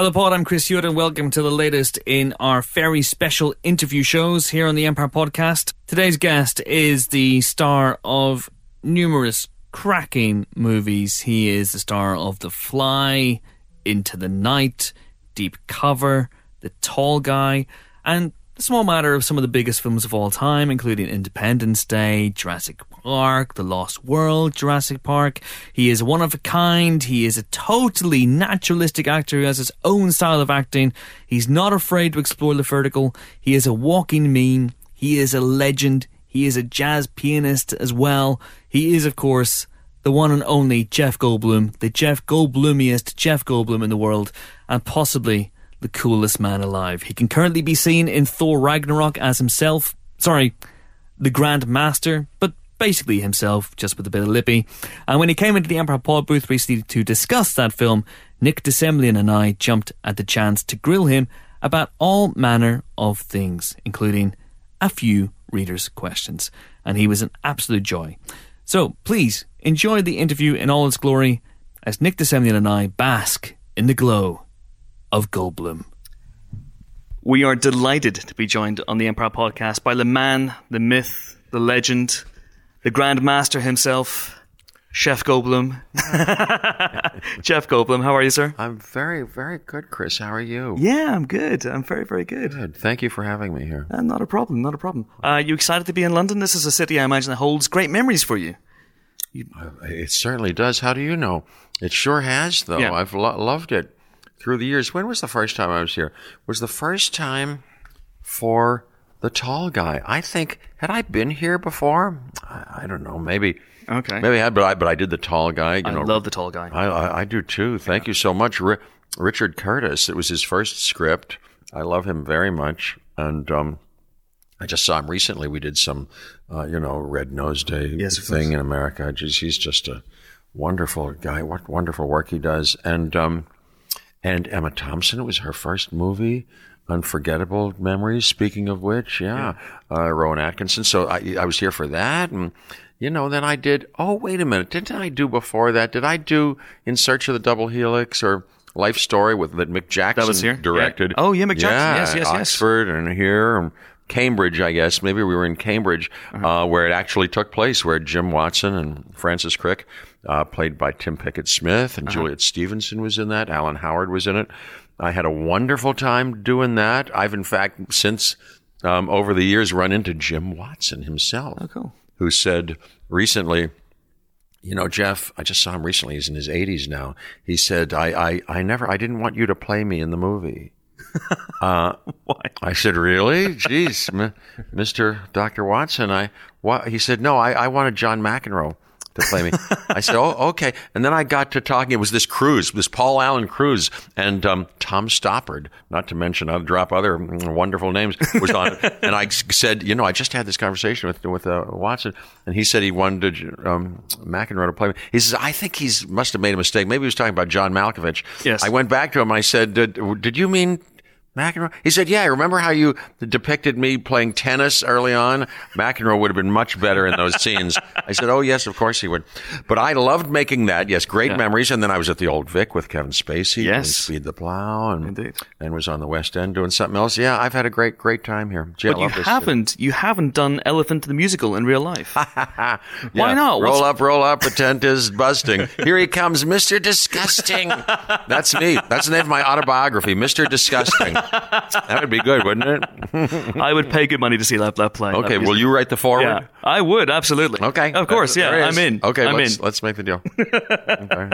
Hello, Pod. I'm Chris Hewitt, and welcome to the latest in our very special interview shows here on the Empire Podcast. Today's guest is the star of numerous cracking movies. He is the star of The Fly, Into the Night, Deep Cover, The Tall Guy, and the small matter of some of the biggest films of all time, including Independence Day, Jurassic Park, The Lost World, Jurassic Park. He is one of a kind. He is a totally naturalistic actor who has his own style of acting. He's not afraid to explore the vertical. He is a walking meme. He is a legend. He is a jazz pianist as well. He is, of course, the one and only Jeff Goldblum, the Jeff Goldblumiest Jeff Goldblum in the world, and possibly the coolest man alive. He can currently be seen in Thor Ragnarok as himself. Sorry, the Grand Master, but basically himself, just with a bit of lippy. And when he came into the Empire Pod booth recently to discuss that film, Nick de Semlyen and I jumped at the chance to grill him about all manner of things, including a few readers' questions. And he was an absolute joy. So please enjoy the interview in all its glory as Nick de Semlyen and I bask in the glow of Goldblum. We are delighted to be joined on the Empire podcast by the man, the myth, the legend, the Grand Master himself, Jeff Goldblum. Jeff Goldblum, how are you, sir? I'm very, very good, Chris. How are you? Yeah, I'm good. I'm very, very good. Good. Thank you for having me here. Uh, not a problem, not a problem. Uh, you excited to be in London? This is a city I imagine that holds great memories for you. Uh, It certainly does. How do you know? It sure has, though. Yeah. I've lo- loved it through the years. When was the first time I was here? Was the first time for the tall guy? I think had I been here before? I, I don't know. Maybe. Okay. Maybe I had, but I but I did the tall guy. You I know, love the tall guy. I, I, I do too. Thank you so much, Ri- Richard Curtis. It was his first script. I love him very much, and um, I just saw him recently. We did some, uh, you know, Red Nose Day Yes, thing in America. He's just a wonderful guy. What wonderful work he does, and um, and Emma Thompson. It was her first movie. Unforgettable memories. Speaking of which, yeah, Uh, Rowan Atkinson. So I, I was here for that, and you know, then I did. Oh, wait a minute! Didn't I do before that? Did I do In Search of the Double Helix or Life Story with that Mick Jackson was here? directed? Yeah. Oh, yeah, Mick Jackson. Yeah, Yes, yes, yes. Oxford and here. And Cambridge, I guess. Maybe we were in Cambridge, Uh-huh. uh, where it actually took place, where Jim Watson and Francis Crick, uh, played by Tim Pigott-Smith, Uh-huh. and Juliet Stevenson was in that. Alan Howard was in it. I had a wonderful time doing that. I've, in fact, since um, over the years, run into Jim Watson himself, Oh, cool. who said recently, you know, Jeff, I just saw him recently. He's in his 80s now. He said, I, I, I never, I didn't want you to play me in the movie. Why? I said, really? Jeez, M- Mr. Dr. Watson. I, what? He said, no, I, I wanted John McEnroe to play me. I said, oh, okay. And then I got to talking. It was this cruise, this Paul Allen cruise, and um, Tom Stoppard, not to mention, I'll drop other wonderful names, was on it. And I said, you know, I just had this conversation with with uh, Watson, and he said he wanted um, McEnroe to play me. He says, I think he's must have made a mistake. Maybe he was talking about John Malkovich. Yes. I went back to him. I said, did, did you mean McEnroe? He said, "Yeah, remember how you depicted me playing tennis early on? McEnroe would have been much better in those scenes." I said, "Oh yes, of course he would." But I loved making that. Yes, great memories. And then I was at the Old Vic with Kevin Spacey. Yes. and Speed the Plow, and Indeed. and was on the West End doing something else. Yeah, I've had a great great time here. Gee, But you haven't you haven't done Elephant the musical in real life. Yeah, Why not? Roll What's- up, roll up. The tent is busting. Here he comes, Mister Disgusting. That's me. That's the name of my autobiography, Mister Disgusting. That would be good, wouldn't it? I would pay good money to see that, that play. Okay, will you write the forward? Yeah, I would absolutely. Okay. of course. Yeah. I'm in. Okay, I'm let's, in. let's make the deal. Okay.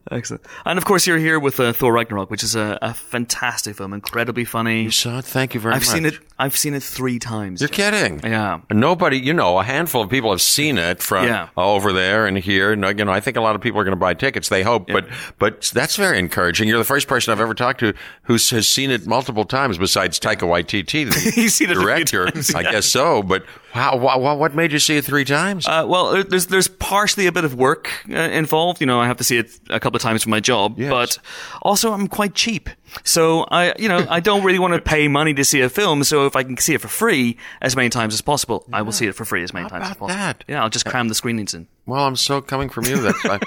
Excellent. And of course, you're here with uh, Thor Ragnarok, which is a, a fantastic film, incredibly funny. you saw it? Thank you very much. I've much. seen it. I've seen it three times. You're kidding. Yeah. Nobody, you know, a handful of people have seen it from Yeah. over there and here. And, you know, I think a lot of people are going to buy tickets. They hope, but but that's very encouraging. You're the first person I've ever talked to who has seen it multiple times, besides Taika Waititi, the He's seen it a few director. times, I yeah. guess so. But wow, wow, what made you see it three times? Uh, well, there's there's partially a bit of work uh, involved. You know, I have to see it a couple of times for my job, Yes. but also I'm quite cheap. So I, you know, I don't really want to pay money to see a film. So if I can see it for free as many times as possible, I will see it for free as many How times as about possible. that? Yeah, I'll just cram the screenings in. well, I'm so coming from you. That's I,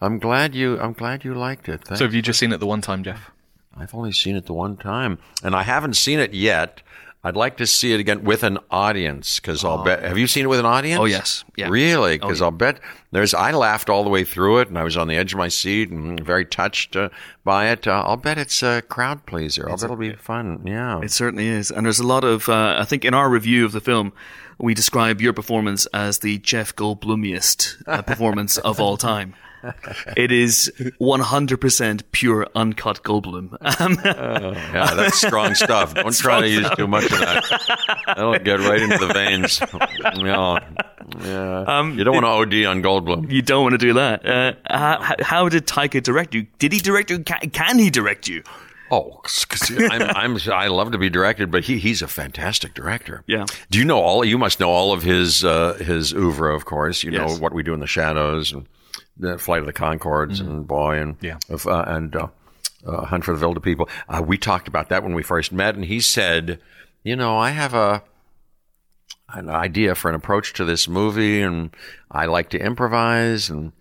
I'm glad you. I'm glad you liked it. Thanks. So have you just seen it the one time, Jeff? I've only seen it the one time, and I haven't seen it yet. I'd like to see it again with an audience because I'll bet. Have you seen it with an audience? Oh, yes. Yeah. Really? Because I'll bet there's. I laughed all the way through it, and I was on the edge of my seat and very touched uh, by it. Uh, I'll bet it's a crowd pleaser. I'll bet it'll be fun. Yeah. It certainly is. And there's a lot of, uh, I think in our review of the film, we describe your performance as the Jeff Goldblumiest uh, performance of all time. It is 100% pure uncut Goldblum. Um, Yeah, that's strong stuff. Don't try to use too much of that. That'll get right into the veins. Yeah. Yeah. Um, you don't want to OD on Goldblum. you don't want to do that. Uh, how, how did Taika direct you? Did he direct you? Can, can he direct you? Oh, I'm, I'm, I love to be directed, but he, he's a fantastic director. Yeah. Do you know all? You must know all of his uh, his oeuvre, of course. You know what we do in the shadows and the Flight of the Conchords and Boy and Yeah. of, uh, and uh, uh, Hunt for the Wilderpeople. Uh, we talked about that when we first met, and he said, "You know, I have a an idea for an approach to this movie, and I like to improvise and."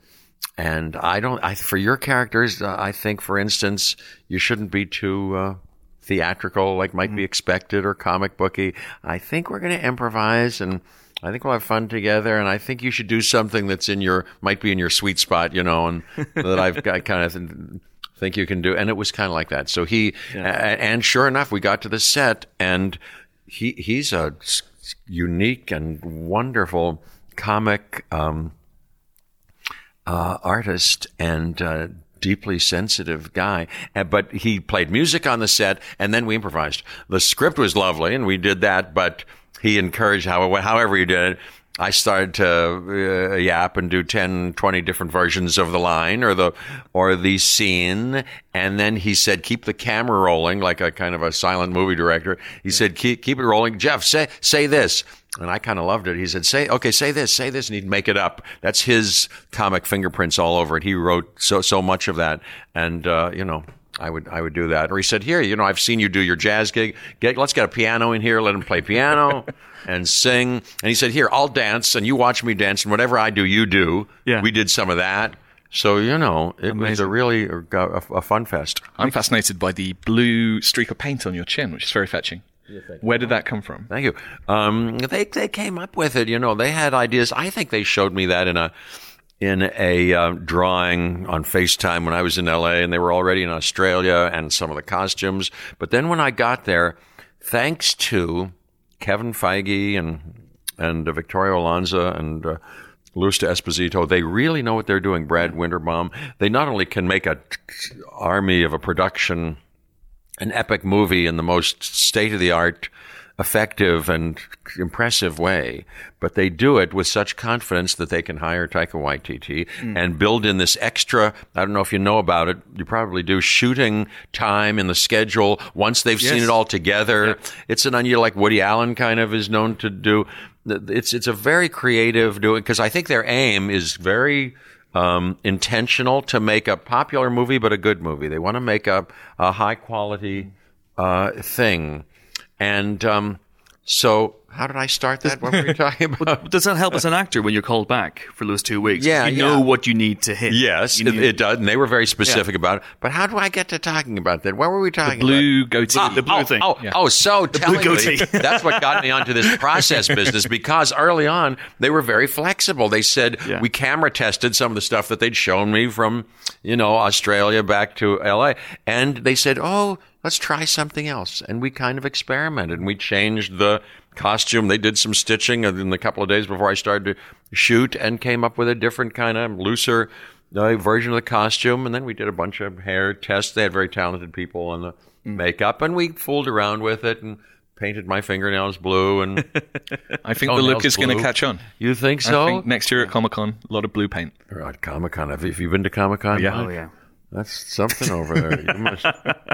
And I don't. I for your characters, uh, I think, for instance, you shouldn't be too uh, theatrical, like might be expected, or comic booky. I think we're going to improvise, and I think we'll have fun together. And I think you should do something that's in your might be in your sweet spot, you know, and that I've got kind of th- think you can do. And it was kind of like that. So he, a- and sure enough, we got to the set, and he he's a unique and wonderful comic. Um, uh, artist and uh, deeply sensitive guy. Uh, but he played music on the set, and then we improvised. The script was lovely, and we did that. But he encouraged how, however he did it. I started to uh, yap and do 10, 20 different versions of the line or the or the scene, and then he said, "Keep the camera rolling," like a kind of a silent movie director. He said, "Keep keep it rolling." Jeff, say say this. And I kind of loved it. He said, "Say okay, say this, say this," and he'd make it up. That's his comic fingerprints all over it. He wrote so so much of that, and uh, you know, I would I would do that. Or he said, "Here, you know, I've seen you do your jazz gig. Get let's get a piano in here. Let him play piano and sing." And he said, "Here, I'll dance, and you watch me dance, and whatever I do, you do." Yeah. we did some of that. So you know, it was a really a, a fun fest. I'm fascinated by the blue streak of paint on your chin, which is very fetching. Where did that come from? Thank you. Um, they they came up with it. You know, they had ideas. I think they showed me that in a in a uh, drawing on FaceTime when I was in LA, and they were already in Australia and some of the costumes. But then when I got there, thanks to Kevin Feige and and uh, Victoria Alonso and uh, Esposito, they really know what they're doing. Brad Winderbaum. They not only can make a army of a production an epic movie in the most state of the art, effective and impressive way, but they do it with such confidence that they can hire Taika Waititi and build in this extra. I don't know if you know about it. You probably do shooting time in the schedule once they've seen it all together. It's an onion like Woody Allen kind of is known to do. It's it's a very creative doing because I think their aim is very um, intentional to make a popular movie, but a good movie. They want to make a, a high quality uh, thing. And um, so, how did I start that? What were we talking about? Does that help as an actor when you're called back for those two weeks? Yeah, you yeah. know what you need to hit. yes, it, it does. And they were very specific about it. But how do I get to talking about that? What were we talking about? Blue goatee. the blue oh, thing. Oh, oh, so tellingly, goatee. that's what got me onto this process business because early on they were very flexible. They said Yeah. we camera tested some of the stuff that they'd shown me from, you know, Australia back to LA, and they said, "Oh, let's try something else." And we kind of experimented and we changed the costume. They did some stitching in the couple of days before I started to shoot and came up with a different kind of looser uh, version of the costume. And then we did a bunch of hair tests. They had very talented people on the makeup, and we fooled around with it and painted my fingernails blue. And I think the look is going to catch on. you think I so? think next year at Comic Con, a lot of blue paint. Or at Comic Con. Have you, have you been to Comic Con? Yeah. Oh yeah, That's something over there. You must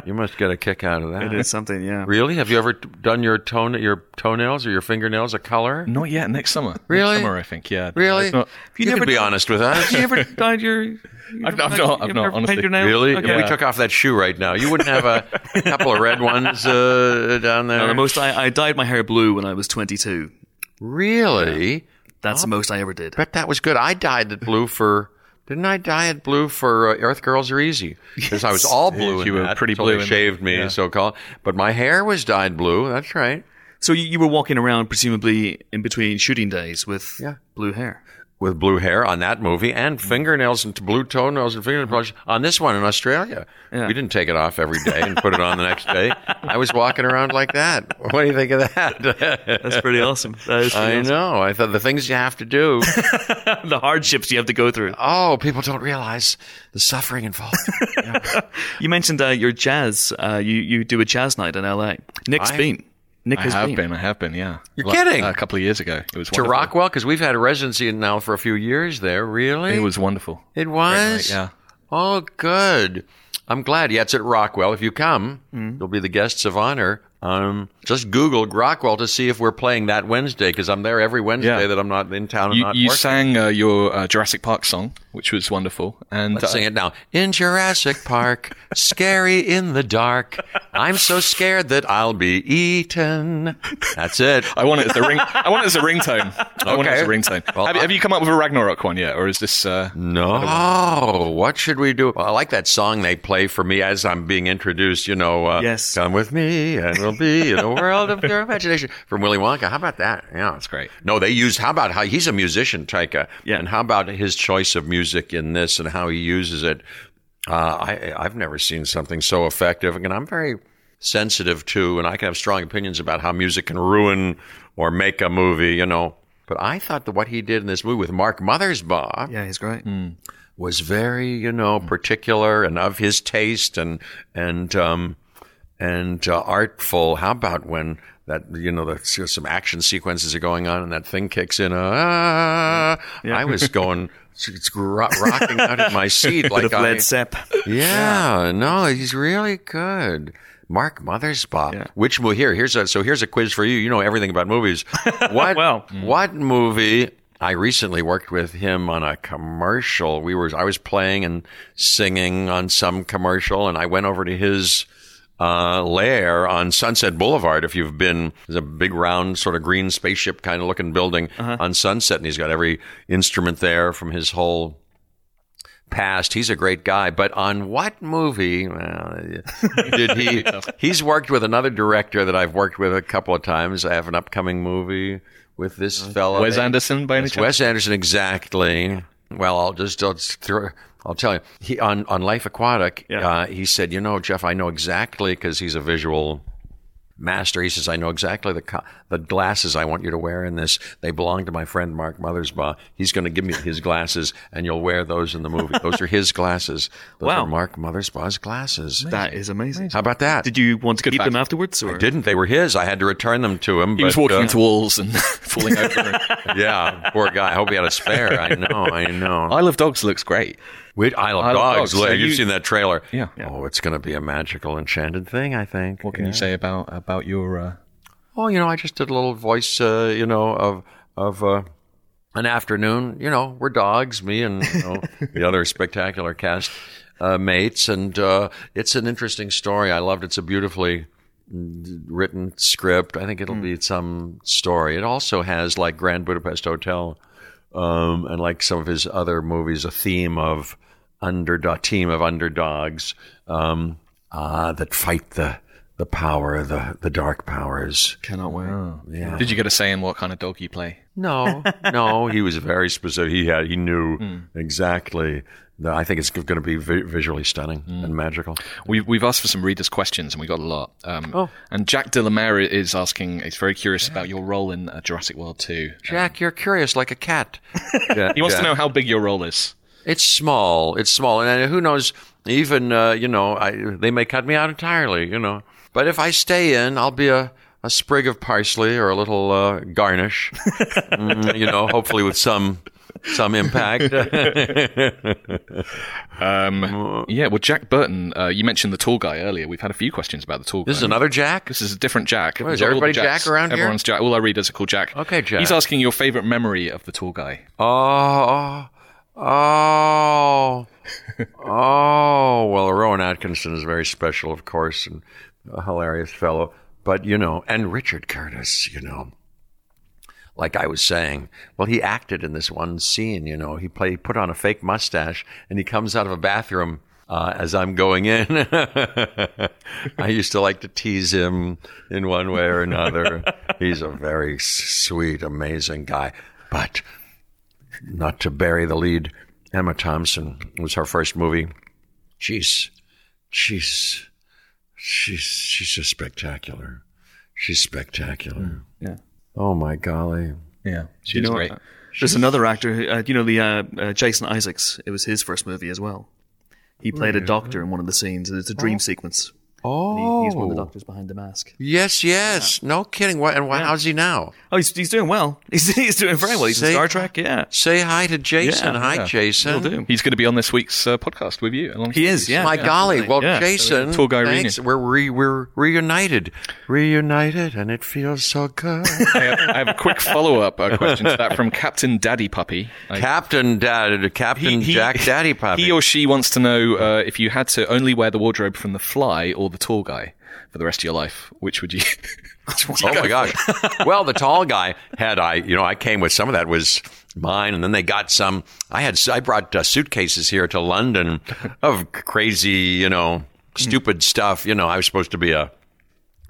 you must get a kick out of that. it is something. Yeah. Really? Have you ever done your tone your toenails or your fingernails a color? Not yet. Next summer. Really? Next summer, I think. Yeah. Really? It's not- you never can be done- honest with us. Have you ever dyed your? I've not- I've not- I've not, honestly. Really? Okay. If we took off that shoe right now, you wouldn't have a couple of red ones uh, down there. No, the most I, I dyed my hair blue when I was 22. really? That's the most I ever did. Bet that was good. I dyed it blue for Didn't I dye it blue for uh, Earth Girls Are Easy? Because I was all blue. Yes, you were that pretty blue They shaved me, yeah. so called. But my hair was dyed blue. That's right. So you, you were walking around, presumably in between shooting days, with Yeah. blue hair. With blue hair on that movie, and fingernails and blue toenails and fingernail polish on this one in Australia. Yeah. We didn't take it off every day and put it on the next day. I was walking around like that. What do you think of that? That's pretty awesome. That is I awesome. know. I thought the things you have to do. the hardships you have to go through. Oh, people don't realize the suffering involved. You mentioned uh, your jazz. Uh, you you do a jazz night in LA. Nick's I- been. Nick I has have been. been. I have been. Yeah. You're Like, kidding. A couple of years ago, it was to wonderful. Rockwell, because we've had a residency now for a few years there. Really? It was wonderful. It was? Yeah. Oh, good. I'm glad. Yeah, it's at Rockwell. If you come, Mm-hmm. you'll be the guests of honor. Um, just Google Rockwell to see if we're playing that Wednesday, because I'm there every Wednesday Yeah. that I'm not in town. and You, not you sang uh, your uh, Jurassic Park song, which was wonderful. And Let's uh, sing it now. In Jurassic Park, scary in the dark. I'm so scared that I'll be eaten. That's it. I want it as a ring. I want it as a ringtone. I want it as a ringtone. Well, have, you- have you come up with a Ragnarok one yet, or is this? Uh, No, what should we do? Well, I like that song they play for me as I'm being introduced. You know, uh, Yes. come with me and we'll be in a world of your imagination from Willy Wonka. How about that? Yeah, That's great. No, they use. How about how he's a musician, Taika? Yeah. And how about his choice of music in this and how he uses it? Uh, I I've never seen something so effective, and I'm very sensitive to, and I can have strong opinions about how music can ruin or make a movie. You know. But I thought that what he did in this movie with Mark Mothersbaugh Yeah, he's great. was very, you know, particular and of his taste and and um, and uh, artful. How about when that you know the, some action sequences are going on and that thing kicks in? Uh, I was going. It's ro- rocking out of my seat Bit like of I, Led Zepp. yeah, no, he's really good. Mark Mothersbaugh. Yeah. Which movie? Here, here's a so here's a quiz for you. You know everything about movies. What? Well. what movie? I recently worked with him on a commercial. We were I was playing and singing on some commercial, and I went over to his uh, lair on Sunset Boulevard. If you've been, there's a big round sort of green spaceship kind of looking building on Sunset, and he's got every instrument there from his whole past. He's a great guy, but on what movie well, did he? he's worked with another director that I've worked with a couple of times. I have an upcoming movie with this fellow, Wes Anderson, by any It's chance? Wes Anderson, exactly. Well, I'll just I'll, just throw, I'll tell you. He on on Life Aquatic. Yeah. Uh, he said, "You know, Jeff, I know exactly because he's a visual." Master, he says, I know exactly the co- the glasses I want you to wear in this. They belong to my friend Mark Mothersbaugh. He's going to give me his glasses, and you'll wear those in the movie. Those are his glasses. Those Wow. are Mark Mothersbaugh's glasses. That is amazing. How about that? Did you want to keep fact. them afterwards? Or? Didn't they were his? I had to return them to him. He was but, walking uh, into walls and falling over. Yeah, poor guy. I hope he had a spare. I know. I know. I Love Dogs looks great. Wait, I love I dogs. Dogs. So You've you- seen that trailer? Yeah. Oh, it's going to be a magical, enchanted thing. I think. What can you say about about your? Uh, Oh, you know, I just did a little voice, uh, you know, of of uh, an afternoon. You know, we're dogs, me and you know, the other spectacular cast uh, mates, and uh, it's an interesting story. I loved it. It's a beautifully mm, written script. I think it'll be some story. It also has like Grand Budapest Hotel, um, and like some of his other movies, a theme of underdog team of underdogs um, uh, that fight the the power, the the dark powers. Cannot wait. Yeah. did you get a say in what kind of dog you play? No, no, he was very specific. He had, he knew exactly. The, I think it's going to be vi- visually stunning and magical. We've, we've asked for some readers' questions, and we got a lot. Um, Oh. And Jack de la Mare is asking, he's very curious about your role in uh, Jurassic World 2. Jack, you're curious like a cat. Yeah, He wants Jack. to know how big your role is. It's small. It's small, and uh, who knows? Even uh, you know, I, they may cut me out entirely. You know, but if I stay in, I'll be a, a sprig of parsley or a little uh, garnish. Mm, you know, hopefully with some some impact. Um, yeah, well, Jack Burton, uh, you mentioned the tall guy earlier. We've had a few questions about the tall guy. this is another Jack. This is a different Jack. is We've got all the everybody Jacks. Jack around here? Everyone's Jack. All our readers are called Jack. Okay, Jack. He's asking your favorite memory of the tall guy. Oh, oh, oh. Well, Rowan Atkinson is very special, of course, and a hilarious fellow. But, you know, and Richard Curtis, you know. like I was saying. Well, he acted in this one scene, you know. He played, he put on a fake mustache and he comes out of a bathroom uh, as I'm going in. I used to like to tease him in one way or another. He's a very sweet, amazing guy. But not to bury the lead, Emma Thompson was her first movie. Jeez, she's, she's, she's just spectacular. She's spectacular. Yeah. Oh my golly. Yeah, she's You know, great. uh, There's another actor, who, uh, you know, the uh, uh, Jason Isaacs. It was his first movie as well. He played a doctor in one of the scenes. It's a dream sequence. Oh, He, he's one of the doctors behind the mask. yes, yes. No kidding. What and what, how's he now? Oh, he's, he's doing well. He's, he's doing very well. He's in Star Trek. Yeah, Say hi to Jason. Yeah, hi, yeah. Jason. will do. He's going to be on this week's uh, podcast with you. alongside He is. Yeah. My yeah, golly. absolutely. Well, Yeah. Jason, Tour guy thanks. We're re- we're reunited, reunited, and it feels so good. I have, I have a quick follow-up uh, question to that from Captain Daddy Puppy. I- Captain Dad, Captain Jack Daddy Puppy. He or she wants to know uh, if you had to only wear the wardrobe from the fly or the tall guy for the rest of your life, which would you? Oh my gosh! well, the tall guy had I, you know, I came with some of that was mine, and then they got some. I had I brought uh, suitcases here to London of crazy, you know, stupid stuff. You know, I was supposed to be a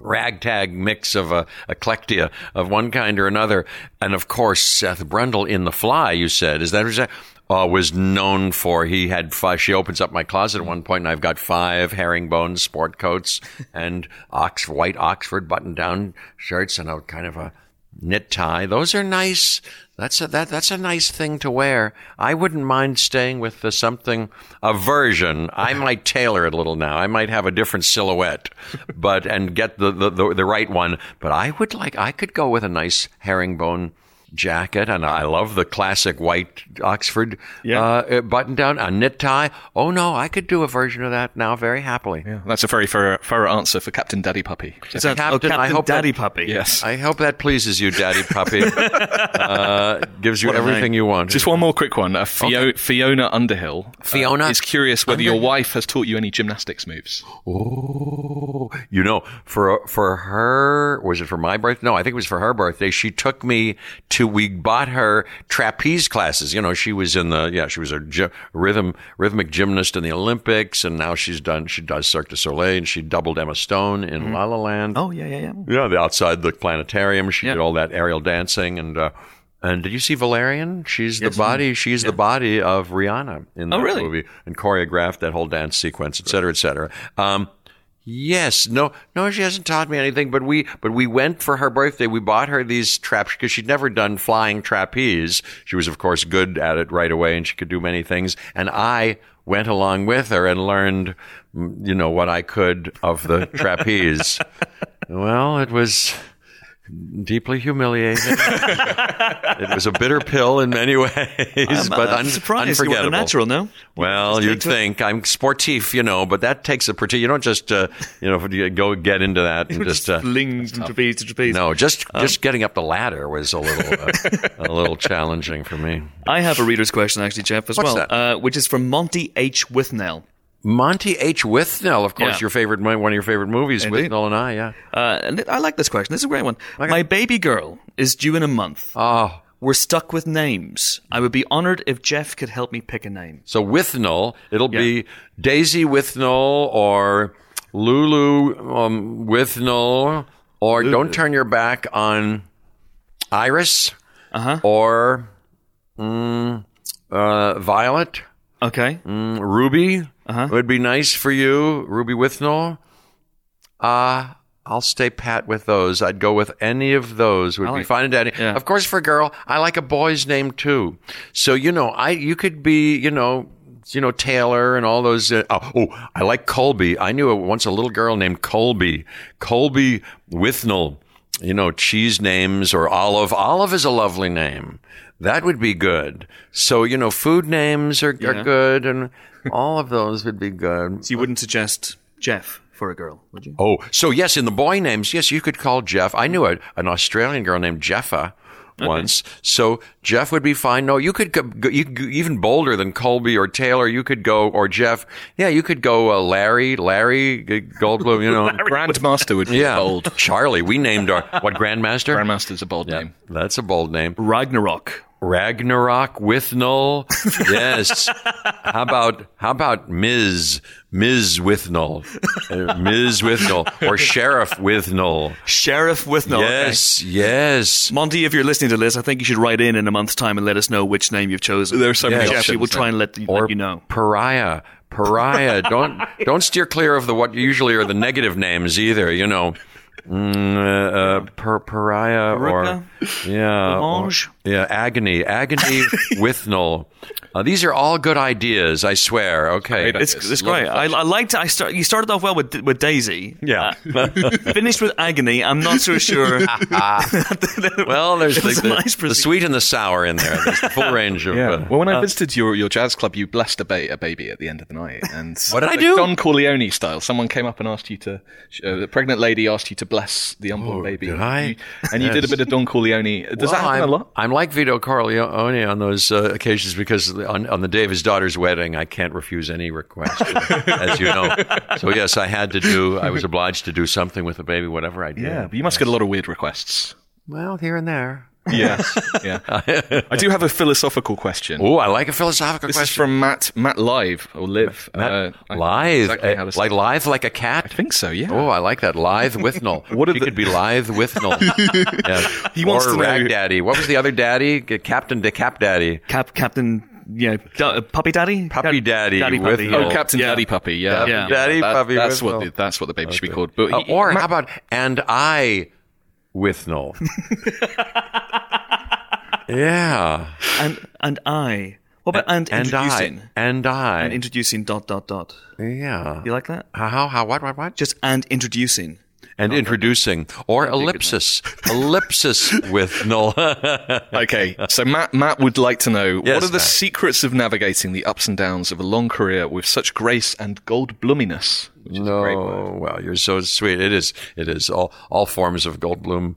ragtag mix of a eclectia of one kind or another, and of course Seth Brundle in The Fly. You said is that was that? Uh, was known for he had five. She opens up my closet at one point, and I've got five herringbone sport coats and ox white Oxford button-down shirts and a kind of a knit tie. Those are nice. That's a that that's a nice thing to wear. I wouldn't mind staying with the something a version. I might tailor it a little now. I might have a different silhouette, but and get the the, the, the right one. But I would like I could go with a nice herringbone jacket and I love the classic white Oxford Yeah. uh, button down, a knit tie. Oh no, I could do a version of that now very happily. Yeah, that's a very thorough, thorough answer for Captain Daddy Puppy. Is that Captain, oh, I Captain hope that- Daddy Puppy? Yes. I hope that pleases you, Daddy Puppy. uh, gives you What everything you want. Just one more quick one. Uh, Fio- Fiona Underhill uh, Fiona is curious whether your wife has taught you any gymnastics moves. Oh, you know, for for her, was it for my birthday? No, I think it was for her birthday. She took me to. We bought her trapeze classes. You know, she was in the yeah, she was a gy- rhythm rhythmic gymnast in the Olympics, and now she's done. She does Cirque du Soleil, and she doubled Emma Stone in La La Land. Oh yeah, yeah, yeah. Yeah, the outside the planetarium. She Yeah. did all that aerial dancing and. uh and did you see Valerian? She's Yes, the body. She's the body of Rihanna in that Oh, really? movie and choreographed that whole dance sequence, et cetera, et cetera. Um, yes, no, no, she hasn't taught me anything. But we, but we went for her birthday. We bought her these traps because she'd never done flying trapeze. She was, of course, good at it right away, and she could do many things. And I went along with her and learned, mm, you know, what I could of the trapeze. well, it was deeply humiliating. it was a bitter pill in many ways, but I'm un- surprised you unforgettable. weren't natural. No. Well, Just you'd take to it. think I'm sportif, you know, but that takes a particular. You don't just, uh, you know, go get into that and just. Uh, fling from trapeze to trapeze. no, just Um, just getting up the ladder was a little uh, a little challenging for me. I have a reader's question actually, Jeff, as What's well, that? Uh, which is from Monty H. Withnail. Monty H. Withnail, of course, Yeah. your favorite one of your favorite movies, Indeed. Withnail and I. Yeah. Uh, and I like this question. This is a great one. My baby girl is due in a month. Oh, We're stuck with names. I would be honored if Jeff could help me pick a name. So Withnail, it'll be Daisy Withnail or Lulu um, Withnail, or don't turn your back on Iris, Uh-huh. or mm, uh, Violet, Okay. mm, Ruby Uh-huh. would be nice for you, Ruby Withnail. Uh I'll stay pat with those. I'd go with any of those. Would be fine and dandy. yeah. Of course, for a girl, I like a boy's name too. So you know, I you could be, you know, you know Taylor and all those. Uh, oh, oh, I like Colby. I knew a, once a little girl named Colby. Colby Withnail. You know, cheese names or Olive. Olive is a lovely name. That would be good. So you know, food names are, Yeah. are good, and all of those would be good. So you wouldn't suggest Jeff for a girl, would you? Oh, so yes, in the boy names, yes, you could call Jeff. I knew a, an Australian girl named Jeffa, once. So Jeff would be fine. No, you could go, go, you could go even bolder than Colby or Taylor. You could go or Jeff. Yeah, you could go uh, Larry, Larry Goldblum. You know, Grandmaster would be yeah, bold. Charlie. We named our what Grandmaster. Grandmaster's a bold name. That's a bold name. Ragnarok. Ragnarok Withnail. Yes. how about how about Ms. Ms. Withnail, uh, Ms. Withnail, or Sheriff Withnail? Sheriff Withnail. Yes, yes. Monty, if you're listening to this, I think you should write in in a month's time and let us know which name you've chosen. There are so many Jeffy options, will try and let, you- Or let you know. pariah, pariah. don't don't steer clear of the what usually are the negative names either. You know. Mm, uh, uh, per, pariah Peruca? or yeah, or- yeah, agony, agony, Withnail. Uh, these are all good ideas, I swear. Okay, Great It's, it's great. I, I liked. I start. You started off well with with Daisy. Yeah. Uh, finished with agony. I'm not so sure. Well, there's the, the, nice the sweet and the sour in there. There's the full range of. Uh, Well, when I visited your, your jazz club, you blessed a, ba- a baby at the end of the night. And What did I do? Don Corleone style. Someone came up and asked you to. Uh, the pregnant lady asked you to bless the unborn Oh, baby. did I? You- and you did a bit of Don Corleone. Does that happen I'm, a lot? I'm like Vito Corleone on those uh, occasions because on, on the day of his daughter's wedding, I can't refuse any request, as you know. So yes, I had to do. I was obliged to do something with the baby, whatever I did. Yeah, but you must get a lot of weird requests. Well, here and there. Yes, yeah. I do have a philosophical question. Oh, I like a philosophical this question. is from Matt Matt Live or Live. Matt, uh, I- lithe, exactly uh, how to say like it. lithe, like a cat. I think so. Yeah. Oh, I like that. Lithe Withnail. What are he the- could be lithe Withnail. yeah. He wants or to know- Rag Daddy. What was the other daddy? Captain de Cap Daddy. Cap, Captain, yeah, da- puppy daddy, Puppy daddy daddy with puppy. no- Oh, Captain Yeah. Daddy Puppy. Yeah, Captain Yeah. Daddy That- Puppy That's with what the, that's what the baby should be called. But Uh, he- or Matt- how about and I Withnail? yeah. and and I. What about and, And introducing? I. And I. And introducing dot dot dot. yeah. You like that? How, how, how, what, what, what? Just and introducing. And introducing. Or ellipsis. ellipsis with null. Okay, so Matt Matt would like to know Yes, what are the Matt. secrets of navigating the ups and downs of a long career with such grace and gold bloominess? Which is a great word. No, well, you're so sweet. It is. It is all all forms of Goldblum.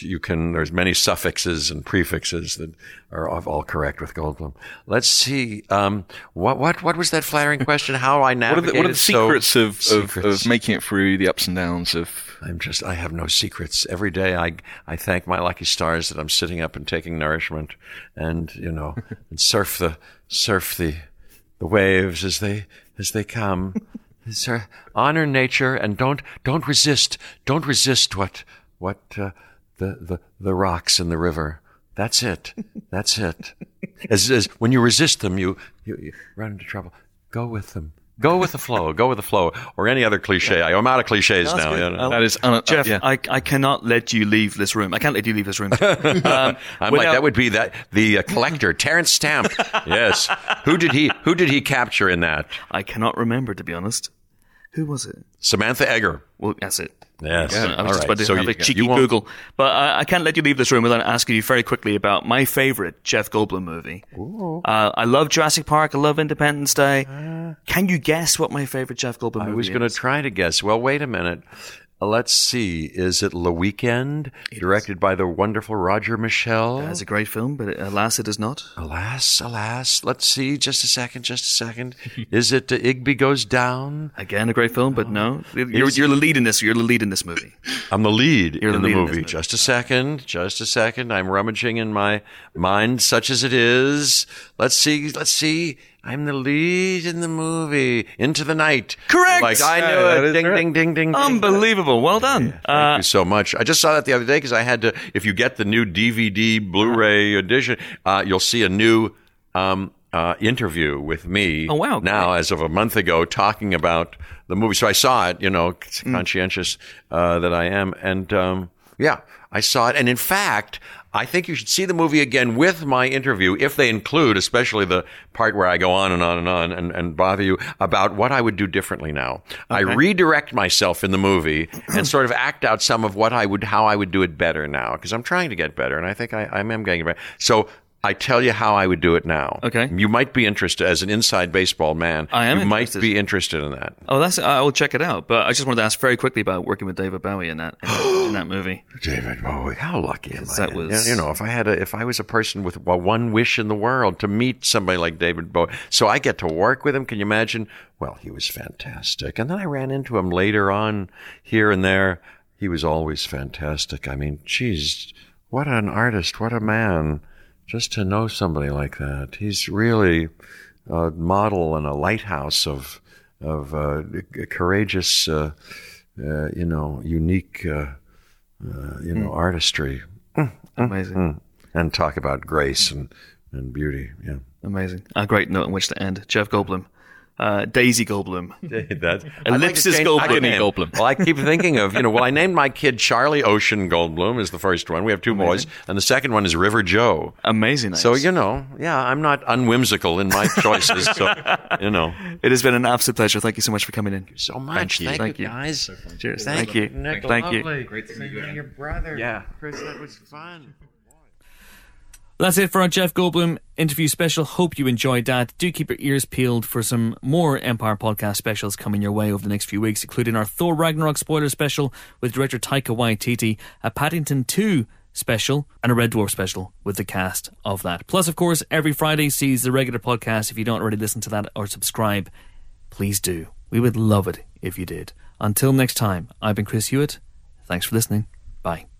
You can. There's many suffixes and prefixes that are all correct with Goldblum. Let's see. Um, what what what was that flattering question? How I What are navigated? the, what are the so- secrets of, of, Secrets. of making it through the ups and downs of? I'm just. I have no secrets. Every day, I I thank my lucky stars that I'm sitting up and taking nourishment, and you know, and surf the surf the the waves as they as they come. Sir, honor nature and don't don't resist. Don't resist what what uh, the the the rocks in the river. That's it. That's it. As, as when you resist them, you, you you run into trouble. Go with them. Go with the flow. Go with the flow, or any other cliche. I'm out of cliches That's now. you know. That is un- Jeff, yeah. I, I cannot let you leave this room. I can't let you leave this room. Um, I'm like that would be that the uh, collector Terence Stamp. yes. Who did he Who did he capture in that? I cannot remember, to be honest. Who was it? Samantha Eggar. Well, that's it. Yes. I was All just right. about to So have you- a cheeky you won't- Google. But I, I can't let you leave this room without asking you very quickly about my favorite Jeff Goldblum movie. Uh, I love Jurassic Park. I love Independence Day. Can you guess what my favorite Jeff Goldblum I movie is? I was going to try to guess. Well, wait a minute. Uh, Let's see. Is it Le Weekend, directed by the wonderful Roger Michell? It's a great film, but alas, it is not. Alas, alas. Let's see. Just a second. Just a second. Is it uh, Igby Goes Down? Again, a great film, but no. You're, you're the lead in this. You're the lead in this movie. I'm the lead You're in the the lead movie. Just a second. Just a second. I'm rummaging in my mind, such as it is. Let's see. Let's see. I'm the lead in the movie. Into the night. Correct! Like I knew Yeah, that it. is Ding, ding, ding, ding, ding. Unbelievable. Well done. Thank Uh, you so much. I just saw that the other day because I had to. If you get the new DVD Blu-ray edition, uh, you'll see a new um, uh, interview with me. Oh, wow. Now, as of a month ago, talking about the movie. So I saw it. You know, Mm. conscientious uh, that I am, and um, yeah, I saw it. And in fact. I think you should see the movie again with my interview if they include, especially the part where I go on and on and on and, and bother you about what I would do differently now. I redirect myself in the movie and sort of act out some of what I would, how I would do it better now because I'm trying to get better and I think I, I am getting better. So I tell you how I would do it now. Okay. You might be interested as an inside baseball man. I am You might interested. be interested in that. Oh, that's I will check it out. But I just wanted to ask very quickly about working with David Bowie in that in, in that movie. David Bowie, how lucky am I? that was- you know, if I had a, if I was a person with one wish in the world to meet somebody like David Bowie, so I get to work with him. Can you imagine? Well, he was fantastic, and then I ran into him later on here and there. He was always fantastic. I mean, geez, what an artist, what a man! Just to know somebody like that, he's really a model and a lighthouse of of uh, courageous, uh, uh, you know, unique. Uh, uh, you know, artistry, Amazing, and talk about grace and, and beauty. Yeah, amazing. A great note on which to end. Jeff Goldblum, uh, Daisy Goldblum. that Ellipsis Goldblum. Agony Goldblum. Well, I keep thinking of you know. Well, I named my kid Charlie Ocean Goldblum is the first one. We have two boys, and the second one is River Joe. Amazing. So you know, yeah, I'm not unwhimsical in my choices. so you know, it has been an absolute pleasure. Thank you so much for coming in. so much. you. Thank, Thank you, you. guys. Cheers. Thank you. Nick, Thank you. Great to meet you. Your brother. Yeah. Chris, that was fun. That's it for our Jeff Goldblum interview special. Hope you enjoyed that. Do keep your ears peeled for some more Empire podcast specials coming your way over the next few weeks, including our Thor Ragnarok spoiler special with director Taika Waititi, a Paddington 2 special, and a Red Dwarf special with the cast of that. Plus, of course, every Friday sees the regular podcast. If you don't already listen to that or subscribe, please do. We would love it if you did. Until next time, I've been Chris Hewitt. Thanks for listening. Bye.